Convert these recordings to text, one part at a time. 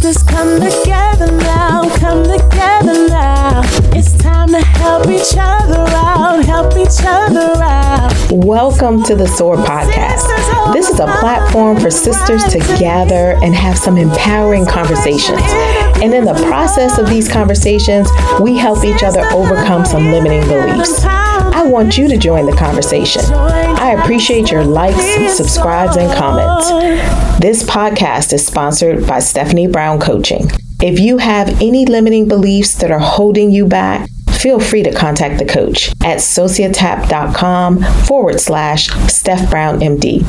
Sisters come together now, come together now. It's time to help each other out, help each other out. Welcome to the SOAR podcast. This is a platform for sisters to gather and have some empowering conversations. And in the process of these conversations, we help each other overcome some limiting beliefs. I want you to join the conversation. I appreciate your likes, subscribes, and comments. This podcast is sponsored by Stephanie Brown Coaching. If you have any limiting beliefs that are holding you back, feel free to contact the coach at sociatap.com forward slash Steph Brown MD.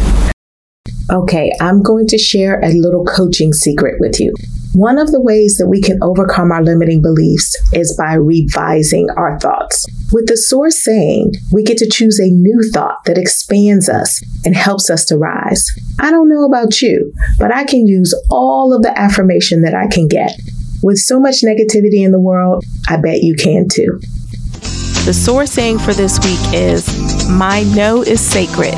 Okay, I'm going to share a little coaching secret with you. One of the ways that we can overcome our limiting beliefs is by revising our thoughts. With the SOAR saying, we get to choose a new thought that expands us and helps us to rise. I don't know about you, but I can use all of the affirmation that I can get. With so much negativity in the world, I bet you can too. The SOAR saying for this week is My no is sacred.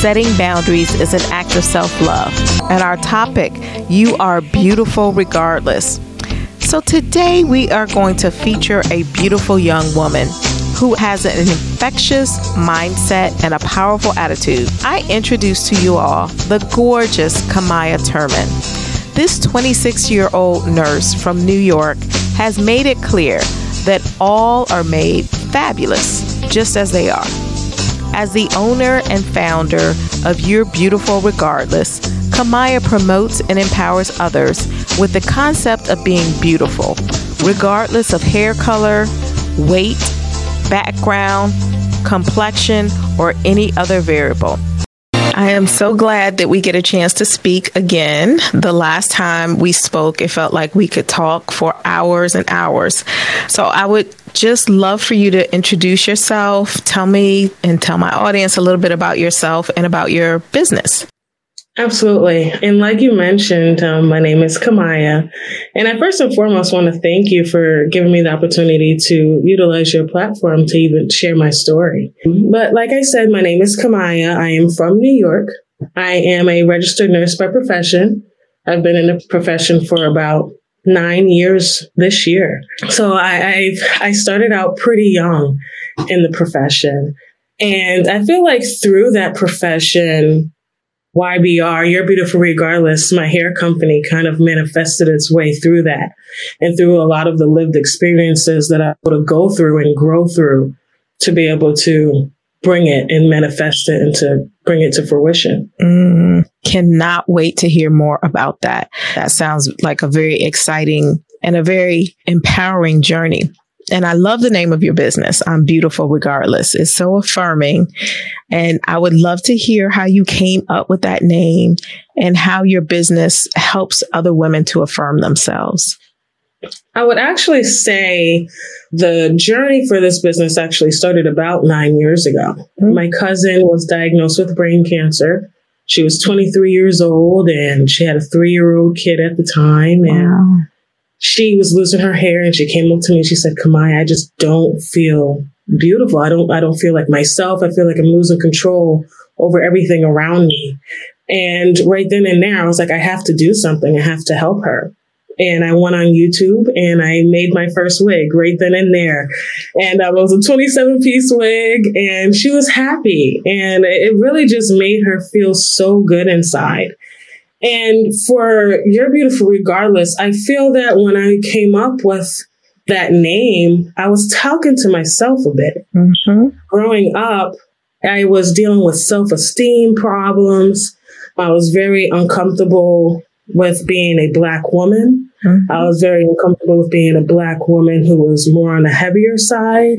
Setting boundaries is an act of self love. And our topic, You are beautiful regardless. So today we are going to feature a beautiful young woman who has an infectious mindset and a powerful attitude. I introduce to you all the gorgeous Kamiah Turmon. This 26 year old nurse from New York has made it clear that all are made fabulous just as they are. As the owner and founder of You're Beautiful Regardless, Kamiah promotes and empowers others with the concept of being beautiful, regardless of hair color, weight, background, complexion, or any other variable. I am so glad that we get a chance to speak again. The last time we spoke, it felt like we could talk for hours and hours. So I would just love for you to introduce yourself, tell me and tell my audience a little bit about yourself and about your business. Absolutely. And like you mentioned, um, my name is Kamiah. And I first and foremost want to thank you for giving me the opportunity to utilize your platform to even share my story. But like I said, my name is Kamiah. I am from New York. I am a registered nurse by profession. I've been in the profession for about nine years this year. So I, I, I started out pretty young in the profession. And I feel like through that profession, YBR, You're Beautiful Regardless, my hair company kind of manifested its way through that and through a lot of the lived experiences that I would go through and grow through to be able to bring it and manifest it and to bring it to fruition. Mm, cannot wait to hear more about that. That sounds like a very exciting and a very empowering journey. And I love the name of your business. I'm beautiful regardless. It's so affirming. And I would love to hear how you came up with that name and how your business helps other women to affirm themselves. I would actually say the journey for this business actually started about nine years ago. Mm-hmm. My cousin was diagnosed with brain cancer. She was 23 years old and she had a three year old kid at the time. And wow she was losing her hair and she came up to me and she said, Kamai, I just don't feel beautiful. I don't I don't feel like myself. I feel like I'm losing control over everything around me. And right then and there, I was like, I have to do something. I have to help her. And I went on YouTube and I made my first wig right then and there. And um, it was a 27 piece wig and she was happy. And it really just made her feel so good inside. And for You're Beautiful Regardless, I feel that when I came up with that name, I was talking to myself a bit. Mm-hmm. Growing up, I was dealing with self esteem problems. I was very uncomfortable with being a Black woman. Mm-hmm. I was very uncomfortable with being a Black woman who was more on the heavier side.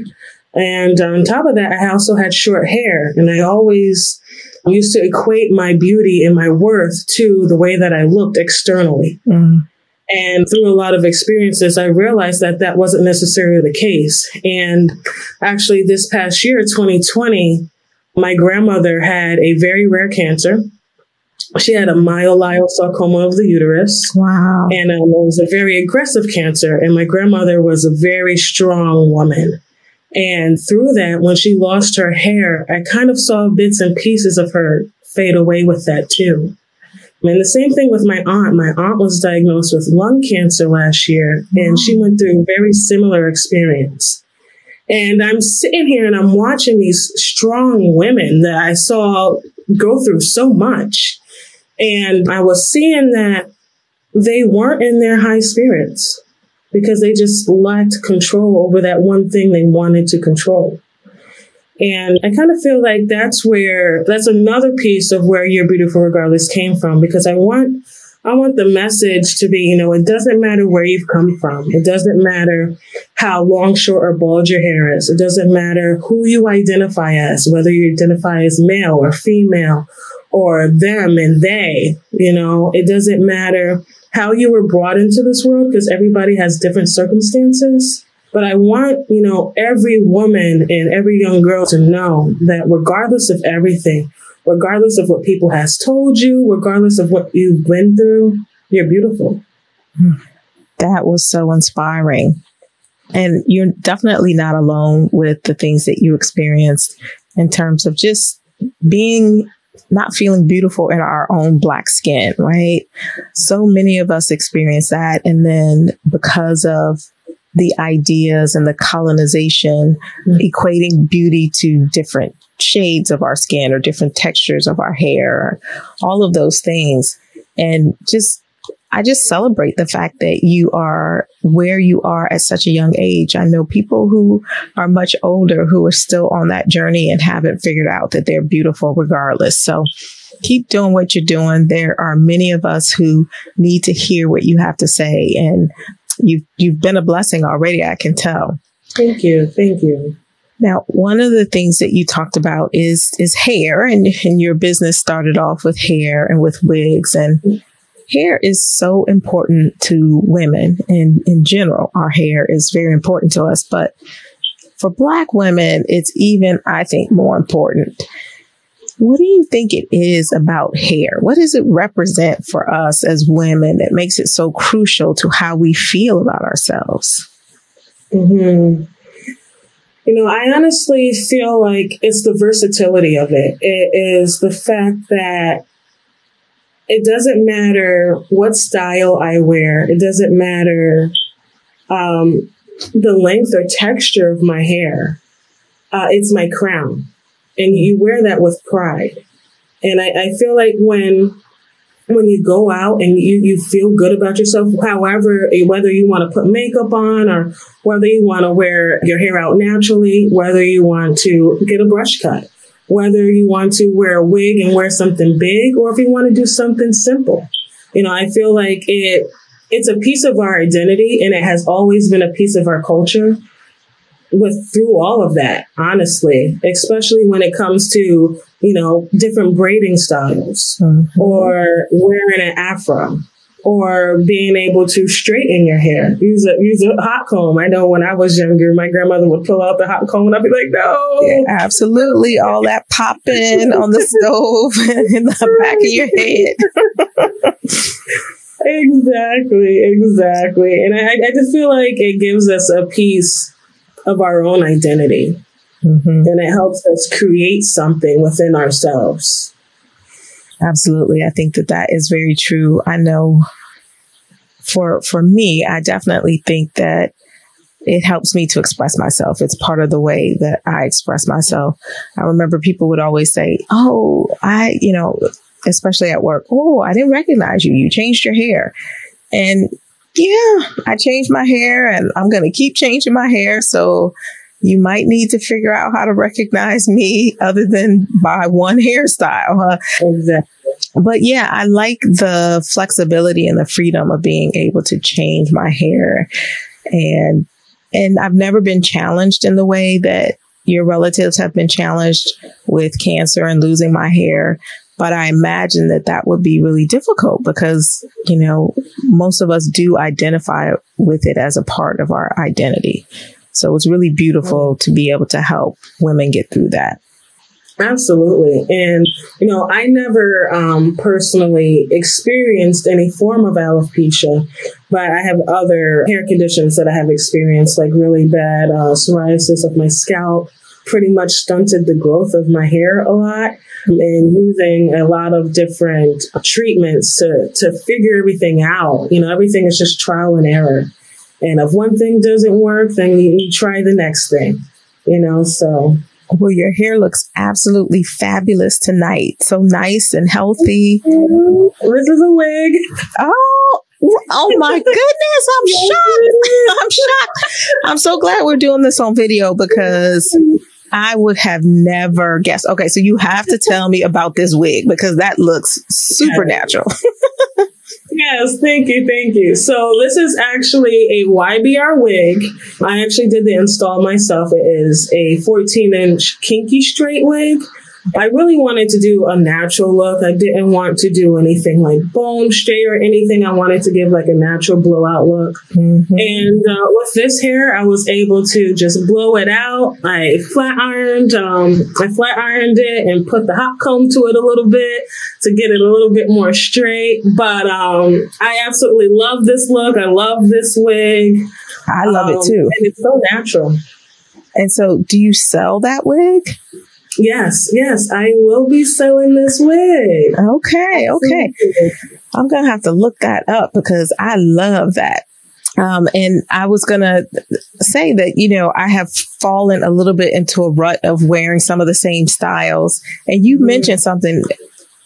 And on top of that, I also had short hair, and I always used to equate my beauty and my worth to the way that I looked externally. Mm. And through a lot of experiences, I realized that that wasn't necessarily the case. And actually, this past year, 2020, my grandmother had a very rare cancer. She had a myelosarcoma of the uterus. Wow. And um, it was a very aggressive cancer. And my grandmother was a very strong woman. And through that, when she lost her hair, I kind of saw bits and pieces of her fade away with that too. And the same thing with my aunt. My aunt was diagnosed with lung cancer last year, and she went through a very similar experience. And I'm sitting here and I'm watching these strong women that I saw go through so much. And I was seeing that they weren't in their high spirits because they just lacked control over that one thing they wanted to control. And I kind of feel like that's where that's another piece of where You're Beautiful Regardless came from because I want I want the message to be, you know, it doesn't matter where you've come from. It doesn't matter how long, short, or bald your hair is. It doesn't matter who you identify as, whether you identify as male or female or them and they, you know, it doesn't matter how you were brought into this world because everybody has different circumstances. But I want, you know, every woman and every young girl to know that regardless of everything, regardless of what people has told you, regardless of what you've been through, you're beautiful. That was so inspiring. And you're definitely not alone with the things that you experienced in terms of just being not feeling beautiful in our own black skin, right? So many of us experience that. And then because of the ideas and the colonization, mm-hmm. equating beauty to different shades of our skin or different textures of our hair, all of those things. And just, I just celebrate the fact that you are where you are at such a young age. I know people who are much older who are still on that journey and haven't figured out that they're beautiful regardless. So keep doing what you're doing. There are many of us who need to hear what you have to say. And you've, you've been a blessing already, I can tell. Thank you. Thank you. Now, one of the things that you talked about is is hair, and, and your business started off with hair and with wigs, and hair is so important to women, and in general, our hair is very important to us. But for Black women, it's even, I think, more important. What do you think it is about hair? What does it represent for us as women that makes it so crucial to how we feel about ourselves? Mm-hmm. You know, I honestly feel like it's the versatility of it. It is the fact that it doesn't matter what style I wear. It doesn't matter um, the length or texture of my hair. Uh, it's my crown. And you wear that with pride. And I, I feel like when when you go out and you, you feel good about yourself, however, eh, whether you want to put makeup on or whether you want to wear your hair out naturally, whether you want to get a brush cut, whether you want to wear a wig and wear something big, or if you want to do something simple. You know, I feel like it, it's a piece of our identity and it has always been a piece of our culture with through all of that, honestly, especially when it comes to, you know, different braiding styles mm-hmm. or wearing an afro or being able to straighten your hair. Use a use a hot comb. I know when I was younger, my grandmother would pull out the hot comb and I'd be like, no. Yeah, absolutely. All that popping on the stove in the back of your head. exactly, exactly. And I, I just feel like it gives us a piece of our own identity. Mm-hmm. And it helps us create something within ourselves. Absolutely. I think that that is very true. I know for for me, I definitely think that it helps me to express myself. It's part of the way that I express myself. I remember people would always say, "Oh, I, you know, especially at work, oh, I didn't recognize you. You changed your hair." And yeah, I changed my hair and I'm going to keep changing my hair. So you might need to figure out how to recognize me other than by one hairstyle. Huh? Exactly. But yeah, I like the flexibility and the freedom of being able to change my hair. And and I've never been challenged in the way that your relatives have been challenged with cancer and losing my hair. But I imagine that that would be really difficult because, you know, most of us do identify with it as a part of our identity. So it's really beautiful mm-hmm. to be able to help women get through that. Absolutely. And, you know, I never um, personally experienced any form of alopecia, but I have other hair conditions that I have experienced, like really bad uh, psoriasis of my scalp, pretty much stunted the growth of my hair a lot and using a lot of different treatments to, to figure everything out. You know, everything is just trial and error. And if one thing doesn't work, then you, you try the next thing, you know, so. Well, your hair looks absolutely fabulous tonight. So nice and healthy. This is a wig. Oh, oh my goodness. I'm shocked. I'm shocked. I'm so glad we're doing this on video because I would have never guessed. Okay, so you have to tell me about this wig because that looks supernatural. Yes, thank you, thank you. So this is actually a YBR wig. I actually did the install myself. It is a 14 inch kinky straight wig. I really wanted to do a natural look. I didn't want to do anything like bone straight or anything. I wanted to give like a natural blowout look. Mm-hmm. And uh, with this hair, I was able to just blow it out. I flat ironed, um, I flat ironed it and put the hot comb to it a little bit to get it a little bit more straight. But um, I absolutely love this look. I love this wig. I love um, it too. And it's so natural. And so, do you sell that wig? Yes, yes, I will be selling this wig. Okay, okay. I'm going to have to look that up because I love that. Um, and I was going to say that, you know, I have fallen a little bit into a rut of wearing some of the same styles. And you mm-hmm. mentioned something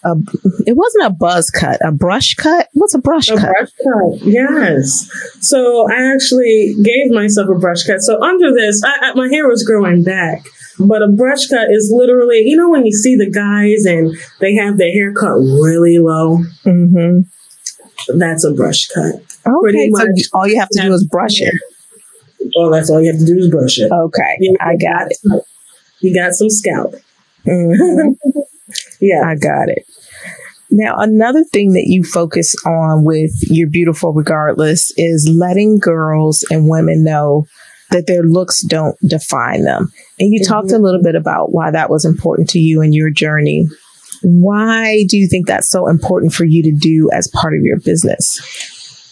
it wasn't a buzz cut, a brush cut. What's a brush a cut? Brush cut, yes. So I actually gave myself a brush cut. So under this, I, I, my hair was growing back, but a brush cut is literally, you know, when you see the guys and they have their hair cut really low. Mm-hmm. That's a brush cut. Okay, Pretty so all you have to do is brush it. Oh, that's all you have to do is brush it. Okay, I got it. You got some scalp. Mm-hmm. yeah, I got it. Now, another thing that you focus on with your beautiful regardless is letting girls and women know that their looks don't define them. And you mm-hmm. talked a little bit about why that was important to you in your journey. Why do you think that's so important for you to do as part of your business?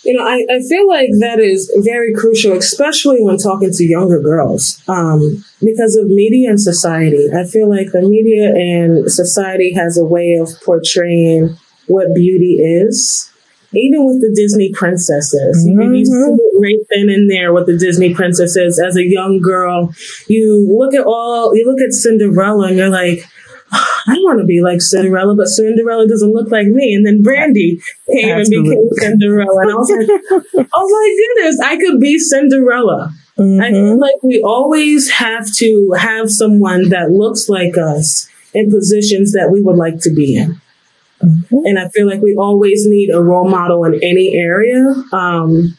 You know, I, I feel like that is very crucial, especially when talking to younger girls, um, because of media and society. I feel like the media and society has a way of portraying what beauty is. Even with the Disney princesses, mm-hmm. you see it right then and there with the Disney princesses. As a young girl, you look at all, you look at Cinderella, and you're like, I want to be like Cinderella, but Cinderella doesn't look like me. And then Brandy came Absolutely. and became Cinderella. And I was like, oh my goodness, I could be Cinderella. Mm-hmm. I feel like we always have to have someone that looks like us in positions that we would like to be in. Mm-hmm. And I feel like we always need a role model in any area. Um,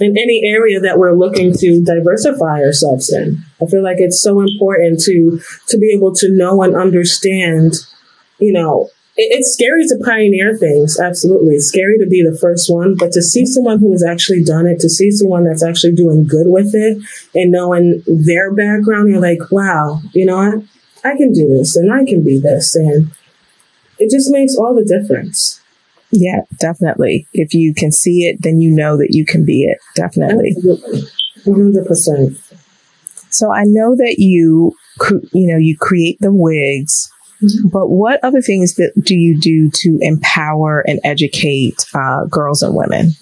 in any area that we're looking to diversify ourselves in. I feel like it's so important to to be able to know and understand, you know, it, it's scary to pioneer things, absolutely. It's scary to be the first one, but to see someone who has actually done it, to see someone that's actually doing good with it and knowing their background, you're like, wow, you know what? I can do this and I can be this and it just makes all the difference. Yeah, definitely. If you can see it, then you know that you can be it. Definitely. Hundred percent. So I know that you, you know, you create the wigs, mm-hmm. but what other things that do you do to empower and educate uh, girls and women?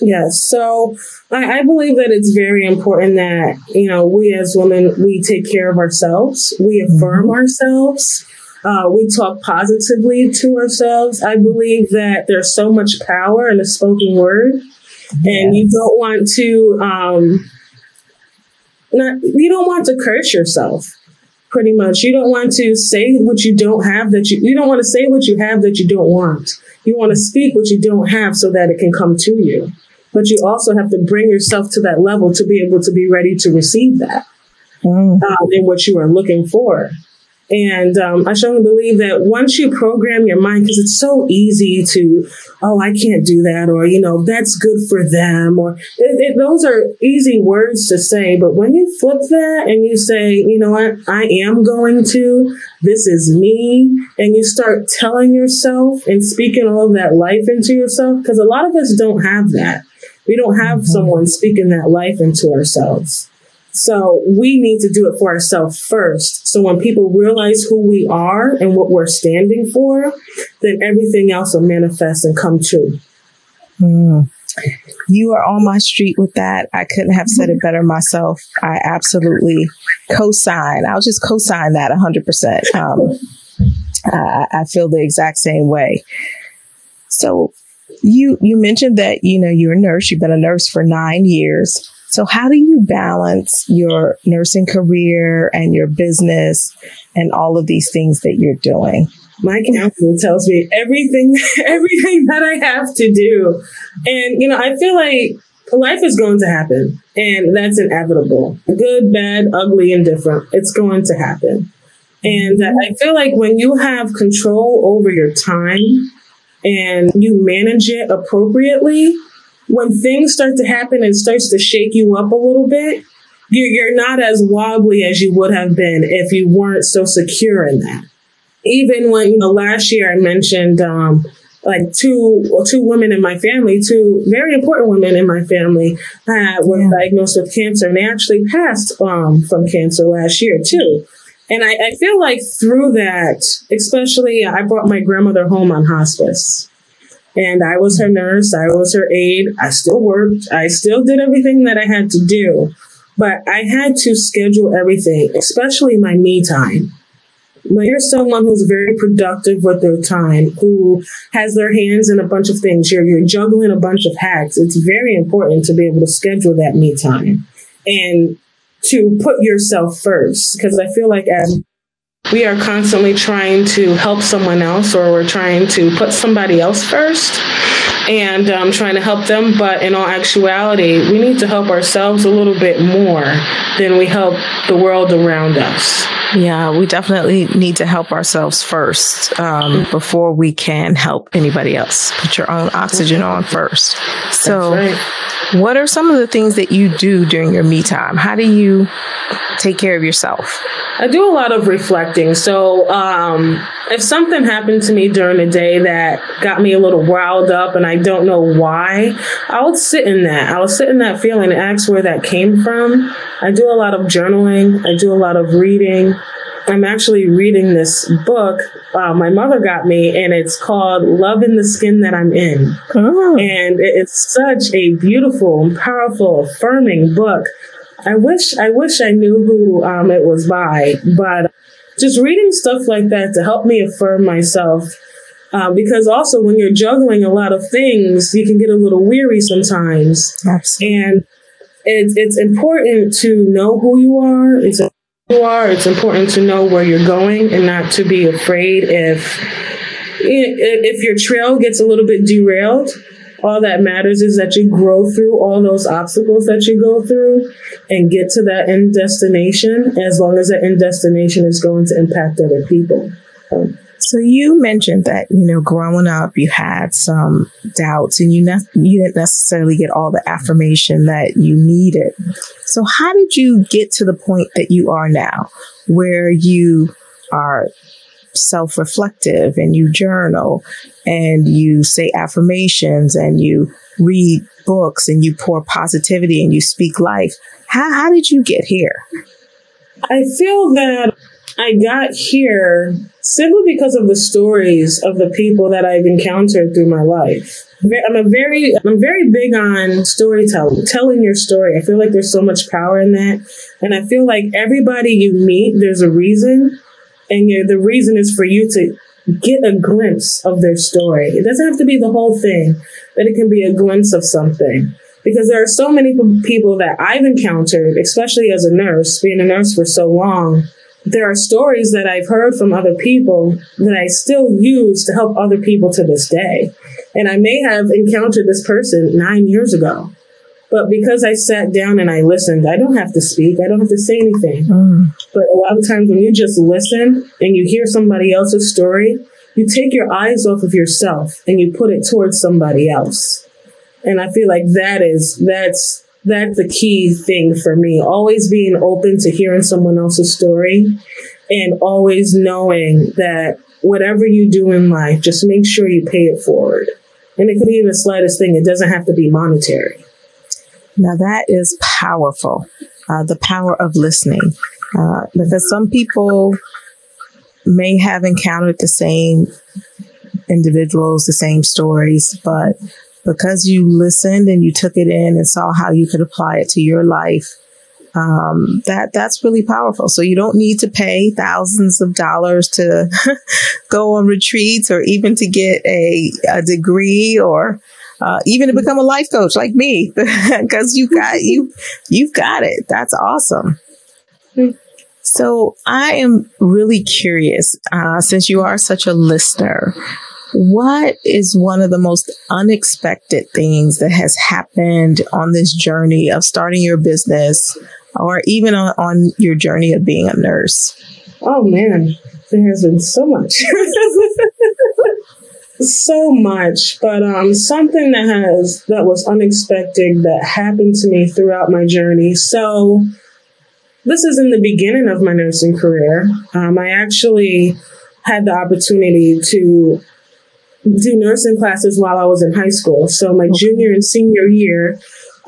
Yes. So I, I, believe that it's very important that, you know, we as women, we take care of ourselves. We affirm mm-hmm. ourselves. Uh, we talk positively to ourselves. I believe that there's so much power in the spoken word, yes. and you don't want to, um, not, you don't want to curse yourself. Pretty much, you don't want to say what you don't have that you you don't want to say what you have that you don't want. You want to speak what you don't have so that it can come to you. But you also have to bring yourself to that level to be able to be ready to receive that mm. uh, in what you are looking for. And um, I strongly believe that once you program your mind, because it's so easy to, oh, I can't do that, or, you know, that's good for them, or it, it, those are easy words to say. But when you flip that and you say, you know what, I am going to, this is me, and you start telling yourself and speaking all of that life into yourself, because a lot of us don't have that. We don't have mm-hmm. someone speaking that life into ourselves. So we need to do it for ourselves first. So when people realize who we are and what we're standing for, then everything else will manifest and come true. Mm. You are on my street with that. I couldn't have said it better myself. I absolutely co-sign. I'll just co-sign that 100%. Um, I, I feel the exact same way. So you you mentioned that you know you're a nurse. You've been a nurse for nine years. So how do you balance your nursing career and your business and all of these things that you're doing? my counselor tells me everything everything that I have to do. And you know, I feel like life is going to happen and that's inevitable. Good, bad, ugly, indifferent. It's going to happen. And I feel like when you have control over your time and you manage it appropriately, when things start to happen and starts to shake you up a little bit, you're, you're not as wobbly as you would have been if you weren't so secure in that even when you know last year I mentioned um, like two two women in my family, two very important women in my family uh, were yeah. diagnosed with cancer, and they actually passed um, from cancer last year too. And I, I feel like through that, especially, I brought my grandmother home on hospice. And I was her nurse, I was her aide. I still worked, I still did everything that I had to do. But I had to schedule everything, especially my me time when you're someone who's very productive with their time, who has their hands in a bunch of things, you're, you're juggling a bunch of hats, it's very important to be able to schedule that me time and to put yourself first. Because I feel like as we are constantly trying to help someone else or we're trying to put somebody else first and um, trying to help them. But in all actuality, we need to help ourselves a little bit more than we help the world around us. Yeah, we definitely need to help ourselves first um, before we can help anybody else. Put your own oxygen on first. So, right. what are some of the things that you do during your me time? How do you take care of yourself? I do a lot of reflecting. So, um, if something happened to me during the day that got me a little riled up and I don't know why, I would sit in that. I would sit in that feeling and ask where that came from. I do a lot of journaling, I do a lot of reading. I'm actually reading this book uh, my mother got me, and it's called Love in the Skin That I'm In. Oh. And it's such a beautiful, powerful, affirming book. I wish I wish I knew who um, it was by, but just reading stuff like that to help me affirm myself. Uh, because also when you're juggling a lot of things, you can get a little weary sometimes. Absolutely. And it's it's important to know who you are. It's who you are. It's important to know where you're going and not to be afraid if if your trail gets a little bit derailed. All that matters is that you grow through all those obstacles that you go through and get to that end destination as long as that end destination is going to impact other people. Um, so you mentioned that you know growing up you had some doubts and you ne- you didn't necessarily get all the affirmation that you needed. So how did you get to the point that you are now where you are self-reflective and you journal and you say affirmations and you read books and you pour positivity and you speak life. How how did you get here? I feel that I got here simply because of the stories of the people that I've encountered through my life. I'm a very, I'm very big on storytelling, telling your story. I feel like there's so much power in that, and I feel like everybody you meet, there's a reason, and the reason is for you to get a glimpse of their story. It doesn't have to be the whole thing, but it can be a glimpse of something. Because there are so many people that I've encountered, especially as a nurse, being a nurse for so long, there are stories that I've heard from other people that I still use to help other people to this day. And I may have encountered this person nine years ago, but because I sat down and I listened, I don't have to speak, I don't have to say anything. Mm. But a lot of times when you just listen and you hear somebody else's story, you take your eyes off of yourself and you put it towards somebody else. And I feel like that is, that's that's the key thing for me. Always being open to hearing someone else's story and always knowing that whatever you do in life, just make sure you pay it forward. And it could be the slightest thing. It doesn't have to be monetary. Now that is powerful. uh, the power of listening. Uh, because some people may have encountered the same individuals, the same stories, but because you listened and you took it in and saw how you could apply it to your life, um, that that's really powerful. So you don't need to pay thousands of dollars to go on retreats or even to get a, a degree or uh, even to become a life coach like me because you got you you've got it. That's awesome. So I am really curious uh, since you are such a listener. What is one of the most unexpected things that has happened on this journey of starting your business or even on, on your journey of being a nurse? Oh man, there has been so much. so much, but um, something that has that was unexpected that happened to me throughout my journey. So, this is in the beginning of my nursing career. Um, I actually had the opportunity to do nursing classes while I was in high school. So, my junior and senior year,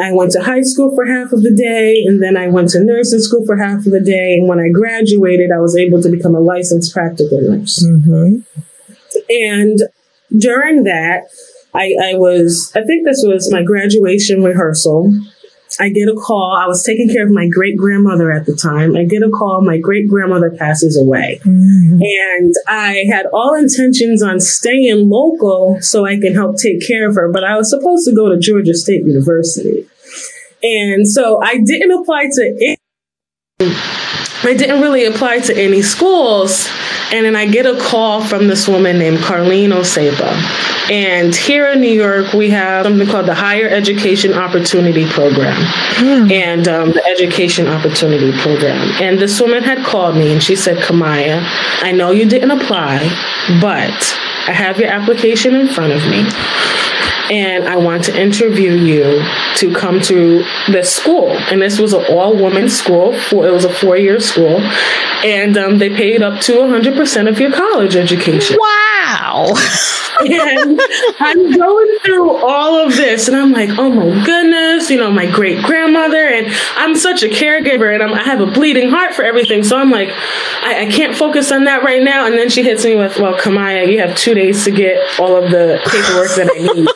I went to high school for half of the day, and then I went to nursing school for half of the day. And when I graduated, I was able to become a licensed practical nurse. Mm-hmm. And during that, I, I was, I think this was my graduation rehearsal. I get a call. I was taking care of my great grandmother at the time. I get a call. My great grandmother passes away. Mm-hmm. And I had all intentions on staying local so I can help take care of her, but I was supposed to go to Georgia State University. And so I didn't apply to I didn't really apply to any schools. And then I get a call from this woman named Carlene Osepa. And here in New York, we have something called the Higher Education Opportunity Program hmm. and um, the Education Opportunity Program. And this woman had called me and she said, Kamiah, I know you didn't apply, but I have your application in front of me and I want to interview you to come to this school. And this was an all woman school. For, it was a four year school. And um, they paid up to 100% of your college education. Wow. and I'm going through all of this, and I'm like, oh my goodness, you know, my great grandmother, and I'm such a caregiver, and I'm, i have a bleeding heart for everything. So I'm like, I, I, can't focus on that right now. And then she hits me with, well, Kamiah, you have two days to get all of the paperwork that I need.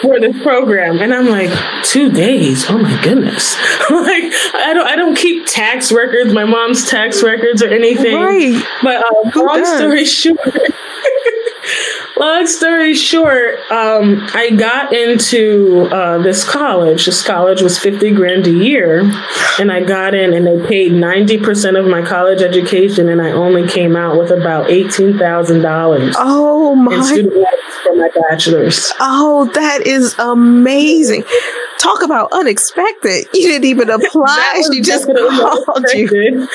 For this program. And i'm like two days? Oh my goodness. Like i don't i don't keep tax records my mom's tax records or anything. Right. But uh, long story short long story short, um, I got into uh, this college. This college was 50 grand a year. And I got in and they paid 90% of my college education. And I only came out with about $18,000. Oh my. for my bachelor's. Oh, that is amazing. Talk about unexpected. You didn't even apply. She just called you.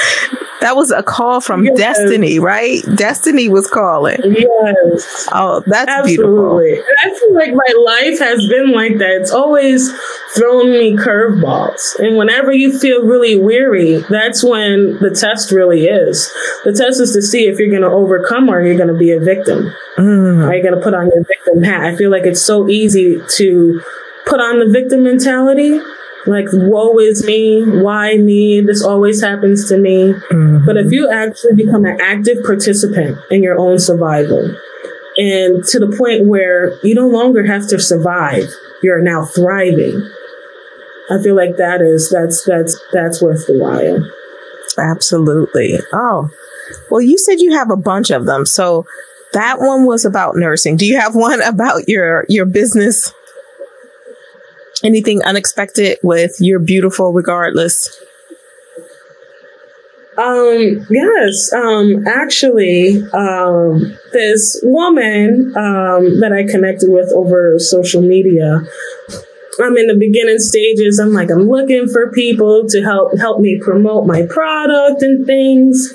That was a call from yes. Destiny, right? Destiny was calling. Yes. Oh, that's Absolutely. beautiful. I feel like my life has been like that. It's always thrown me curveballs. And whenever you feel really weary, that's when the test really is. The test is to see if you're going to overcome or you're going to be a victim. Mm. Are you going to put on your victim hat? I feel like it's so easy to put on the victim mentality like woe is me. Why me? This always happens to me. Mm-hmm. but if you actually become an active participant in your own survival and to the point where you no longer have to survive you're now thriving i feel like that is that's that's that's worth the while. Absolutely. Oh well you said you have a bunch of them. So that one was about nursing. Do you have one about your your business anything unexpected with You're Beautiful Regardless? Um, yes. Um, actually, um, this woman um, that I connected with over social media, I'm in the beginning stages. I'm like, I'm looking for people to help help me promote my product and things.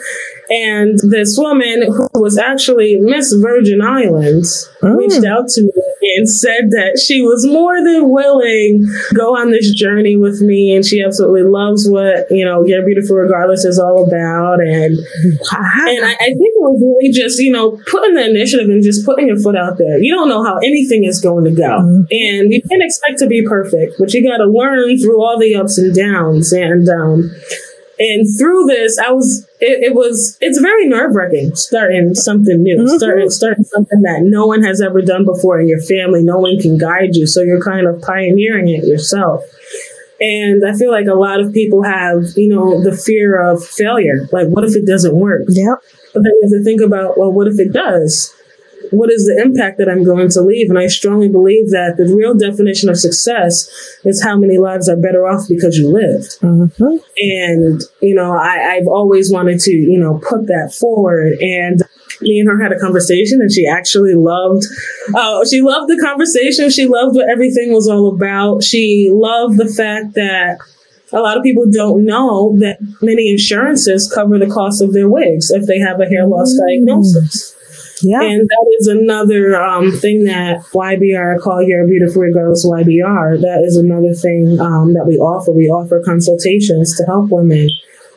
And this woman who was actually Miss Virgin Islands mm. reached out to me and said that she was more than willing to go on this journey with me. And she absolutely loves what, you know, You're Beautiful Regardless is all about. And, wow. and I, I think it was really just, you know, putting the initiative and just putting your foot out there. You don't know how anything is going to go. Mm-hmm. And you can't expect to be perfect, but you got to learn through all the ups and downs. And, um, and through this, I was, it, it was, it's very nerve wracking starting something new, mm-hmm. starting, starting something that no one has ever done before in your family. No one can guide you. So you're kind of pioneering it yourself. And I feel like a lot of people have, you know, the fear of failure. Like, what if it doesn't work? Yeah. But then you have to think about, well, what if it does? What is the impact that I'm going to leave? And I strongly believe that the real definition of success is how many lives are better off because you lived. Mm-hmm. And, you know, I, I've always wanted to, you know, put that forward. And me and her had a conversation and she actually loved uh, she loved the conversation she loved what everything was all about she loved the fact that a lot of people don't know that many insurances cover the cost of their wigs if they have a hair loss mm. diagnosis. Yeah. And that is another um, thing that YBR, call your beautiful regardless YBR, that is another thing um, that we offer. We offer consultations to help women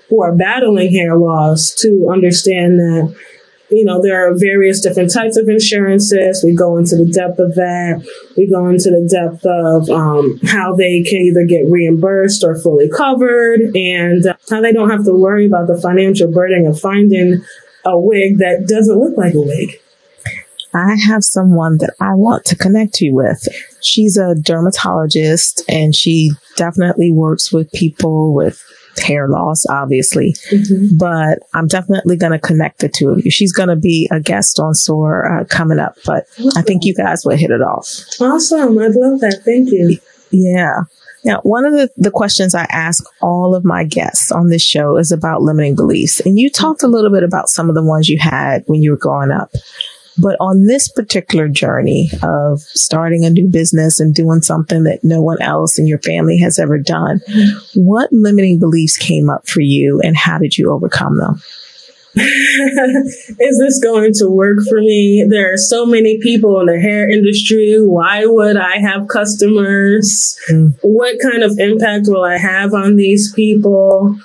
who are battling hair loss to understand that you know, there are various different types of insurances. We go into the depth of that. We go into the depth of um, how they can either get reimbursed or fully covered and uh, how they don't have to worry about the financial burden of finding a wig that doesn't look like a wig. I have someone that I want to connect you with. She's a dermatologist and she definitely works with people with hair loss, obviously, mm-hmm. but I'm definitely going to connect the two of you. She's going to be a guest on SOAR uh, coming up, but awesome. I think you guys will hit it off. Awesome. I love that. Thank you. Yeah. Now, one of the, the questions I ask all of my guests on this show is about limiting beliefs. And you talked a little bit about some of the ones you had when you were growing up. But on this particular journey of starting a new business and doing something that no one else in your family has ever done, mm-hmm. what limiting beliefs came up for you and how did you overcome them? is this going to work for me? There are so many people in the hair industry. Why would I have customers? Mm. What kind of impact will I have on these people?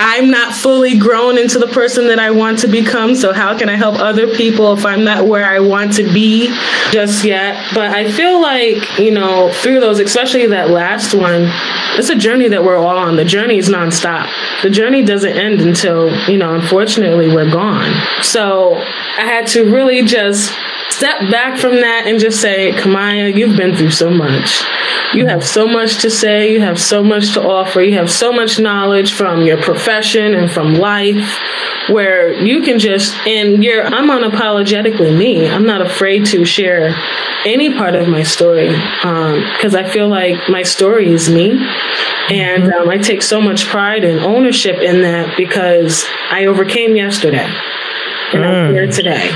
I'm not fully grown into the person that I want to become. So, how can I help other people if I'm not where I want to be just yet? But I feel like, you know, through those, especially that last one, it's a journey that we're all on. The journey is nonstop. The journey doesn't end until, you know, unfortunately, we're gone. So, I had to really just step back from that and just say, Kamiah, you've been through so much. You have so much to say, you have so much to offer, you have so much knowledge from your profession and from life where you can just and you're I'm unapologetically me. I'm not afraid to share any part of my story because um, I feel like my story is me. And mm-hmm. um, I take so much pride and ownership in that because I overcame yesterday and mm. I'm here today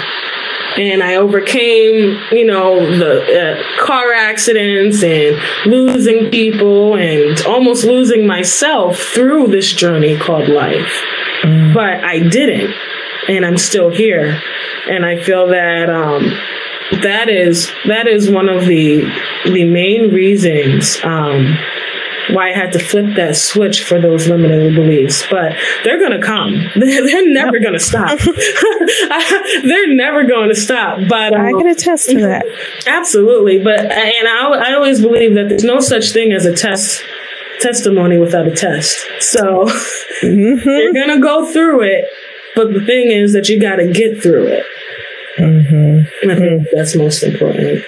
and I overcame, you know, the uh, car accidents and losing people and almost losing myself through this journey called life. Mm. But I didn't, and I'm still here, and I feel that um, that is that is one of the the main reasons. Um, why I had to flip that switch for those limiting beliefs. But they're going to come. They're never going to stop. they're never going to stop. But um, I can attest to that. Absolutely. But and I, I always believe that there's no such thing as a test testimony without a test. So mm-hmm. you're going to go through it. But the thing is that you got to get through it. Mm-hmm. I think that's most important.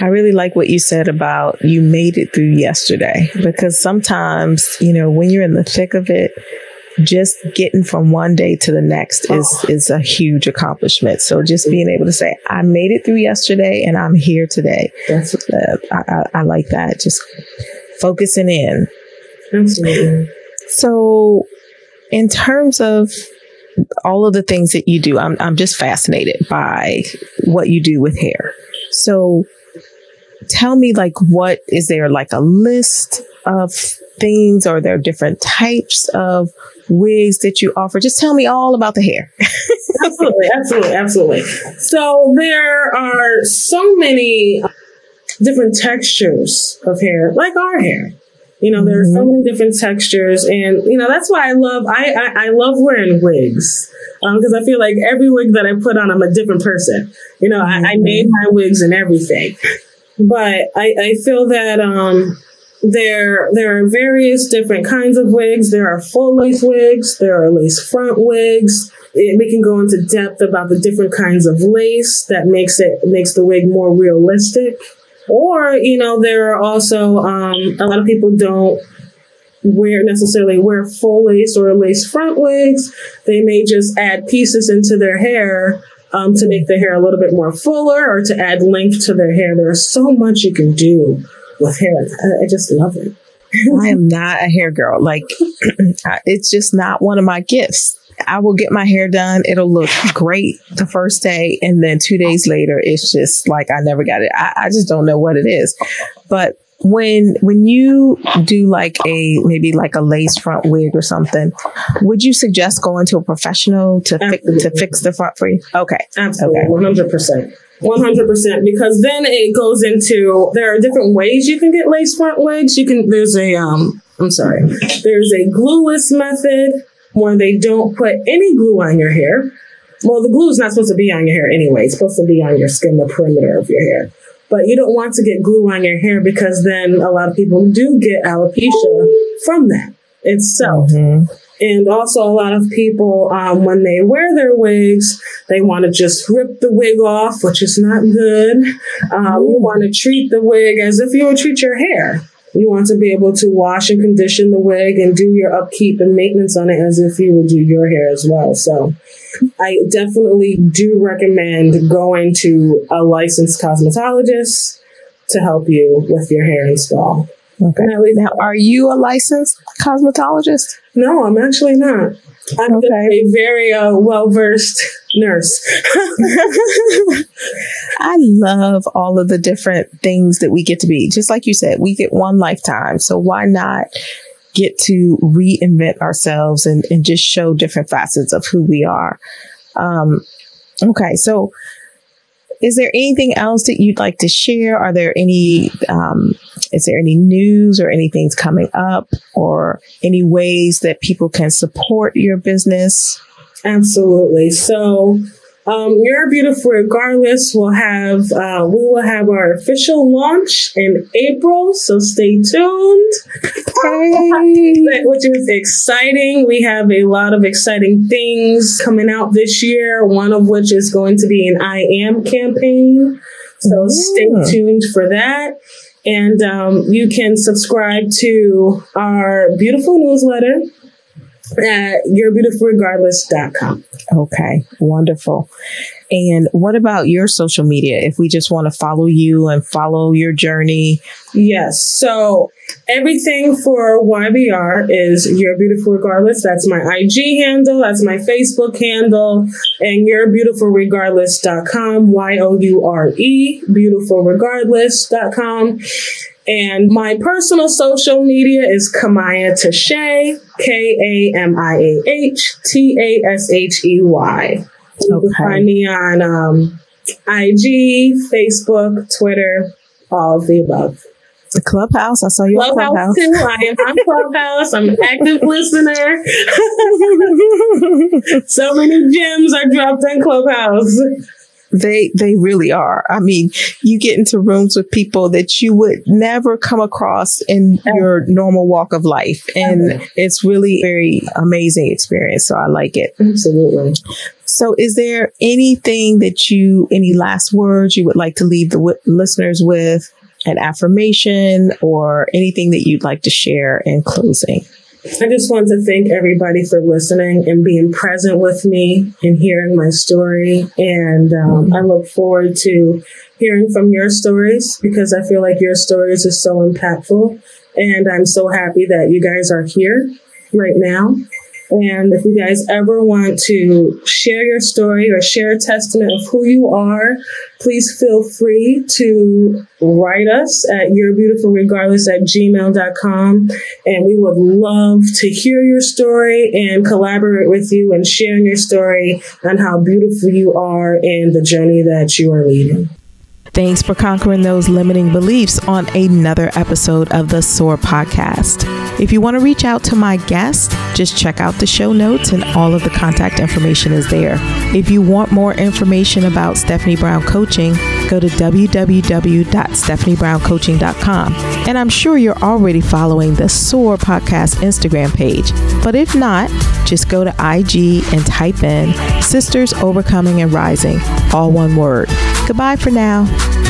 I really like what you said about you made it through yesterday because sometimes, you know, when you're in the thick of it, just getting from one day to the next is oh. is a huge accomplishment. So just being able to say, I made it through yesterday and I'm here today. That's uh, I, I, I like that. Just focusing in. Absolutely. So, in terms of all of the things that you do, I'm I'm just fascinated by what you do with hair. So, tell me like what is there like a list of things? Or there are different types of wigs that you offer? Just tell me all about the hair. Absolutely absolutely absolutely. So there are so many different textures of hair like our hair. You know, there are so many different textures, and you know that's why I love I I, I love wearing wigs because um, I feel like every wig that I put on, I'm a different person. You know, I, I made my wigs and everything, but I I feel that um there there are various different kinds of wigs. There are full lace wigs. There are lace front wigs. It, we can go into depth about the different kinds of lace that makes it makes the wig more realistic. Or you know there are also um, a lot of people don't wear necessarily wear full lace or lace front wigs. They may just add pieces into their hair um, to make the hair a little bit more fuller or to add length to their hair. There's so much you can do with hair. I, I just love it. I am not a hair girl. Like, it's just not one of my gifts. I will get my hair done. It'll look great the first day. And then two days later, it's just like I never got it. I, I just don't know what it is. But when when you do like a maybe like a lace front wig or something would you suggest going to a professional to fi- to fix the front for you? Okay. Absolutely. Okay. 100% 100% because then it goes into there are different ways you can get lace front wigs. You can there's a um i'm sorry. There's a glueless method where they don't put any glue on your hair. Well the glue is not supposed to be on your hair anyway it's supposed to be on your skin the perimeter of your hair but you don't want to get glue on your hair because then a lot of people do get alopecia from that itself mm-hmm. And also, a lot of people, um, when they wear their wigs, they want to just rip the wig off, which is not good. Um, you want to treat the wig as if you would treat your hair. You want to be able to wash and condition the wig and do your upkeep and maintenance on it as if you would do your hair as well. So, I definitely do recommend going to a licensed cosmetologist to help you with your hair install. Okay. Now, are you a licensed cosmetologist? No, I'm actually not. I'm okay. a very uh, well versed nurse. I love all of the different things that we get to be. Just like you said, we get one lifetime. So why not get to reinvent ourselves and, and just show different facets of who we are? Um, okay. So is there anything else that you'd like to share? Are there any, um, is there any news or anything's coming up or any ways that people can support your business? Absolutely. So, um, You're Beautiful Regardless will have, uh, we will have our official launch in April, so stay tuned. Hey. Which is exciting. We have a lot of exciting things coming out this year, one of which is going to be an I Am campaign. So Ooh. stay tuned for that. And um, you can subscribe to our beautiful newsletter at yourebeautifulregardless.com. Okay, wonderful. And what about your social media? If we just want to follow you and follow your journey? Yes. So everything for YBR is You're Beautiful Regardless. That's my IG handle. That's my Facebook handle. And yourebeautifulregardless.com. Y O U R E, beautifulregardless.com. And my personal social media is Kamiah Tashey, K A M I A H T A S H E Y. You can find me on um, IG, Facebook, Twitter, all of the above. The Clubhouse. I saw you Clubhouse, Clubhouse. too. I am on Clubhouse. I'm an active listener. so many gems are dropped on Clubhouse. They they really are. I mean, you get into rooms with people that you would never come across in your normal walk of life, and it's really very amazing experience. So I like it. Mm-hmm. Absolutely. So, is there anything that you, any last words you would like to leave the w- listeners with, an affirmation, or anything that you'd like to share in closing? I just want to thank everybody for listening and being present with me and hearing my story. And um, I look forward to hearing from your stories because I feel like your stories are so impactful. And I'm so happy that you guys are here right now. And if you guys ever want to share your story or share a testament of who you are, please feel free to write us at yourebeautifulregardless at gmail.com. And we would love to hear your story and collaborate with you and sharing your story on how beautiful you are and the journey that you are leading. Thanks for conquering those limiting beliefs on another episode of the SOAR podcast. If you want to reach out to my guest, just check out the show notes and all of the contact information is there. If you want more information about Stephanie Brown Coaching, go to www.stephaniebrowncoaching.com. And I'm sure you're already following the SOAR podcast Instagram page. But if not, just go to IG and type in Sisters Overcoming and Rising, all one word. Goodbye for now.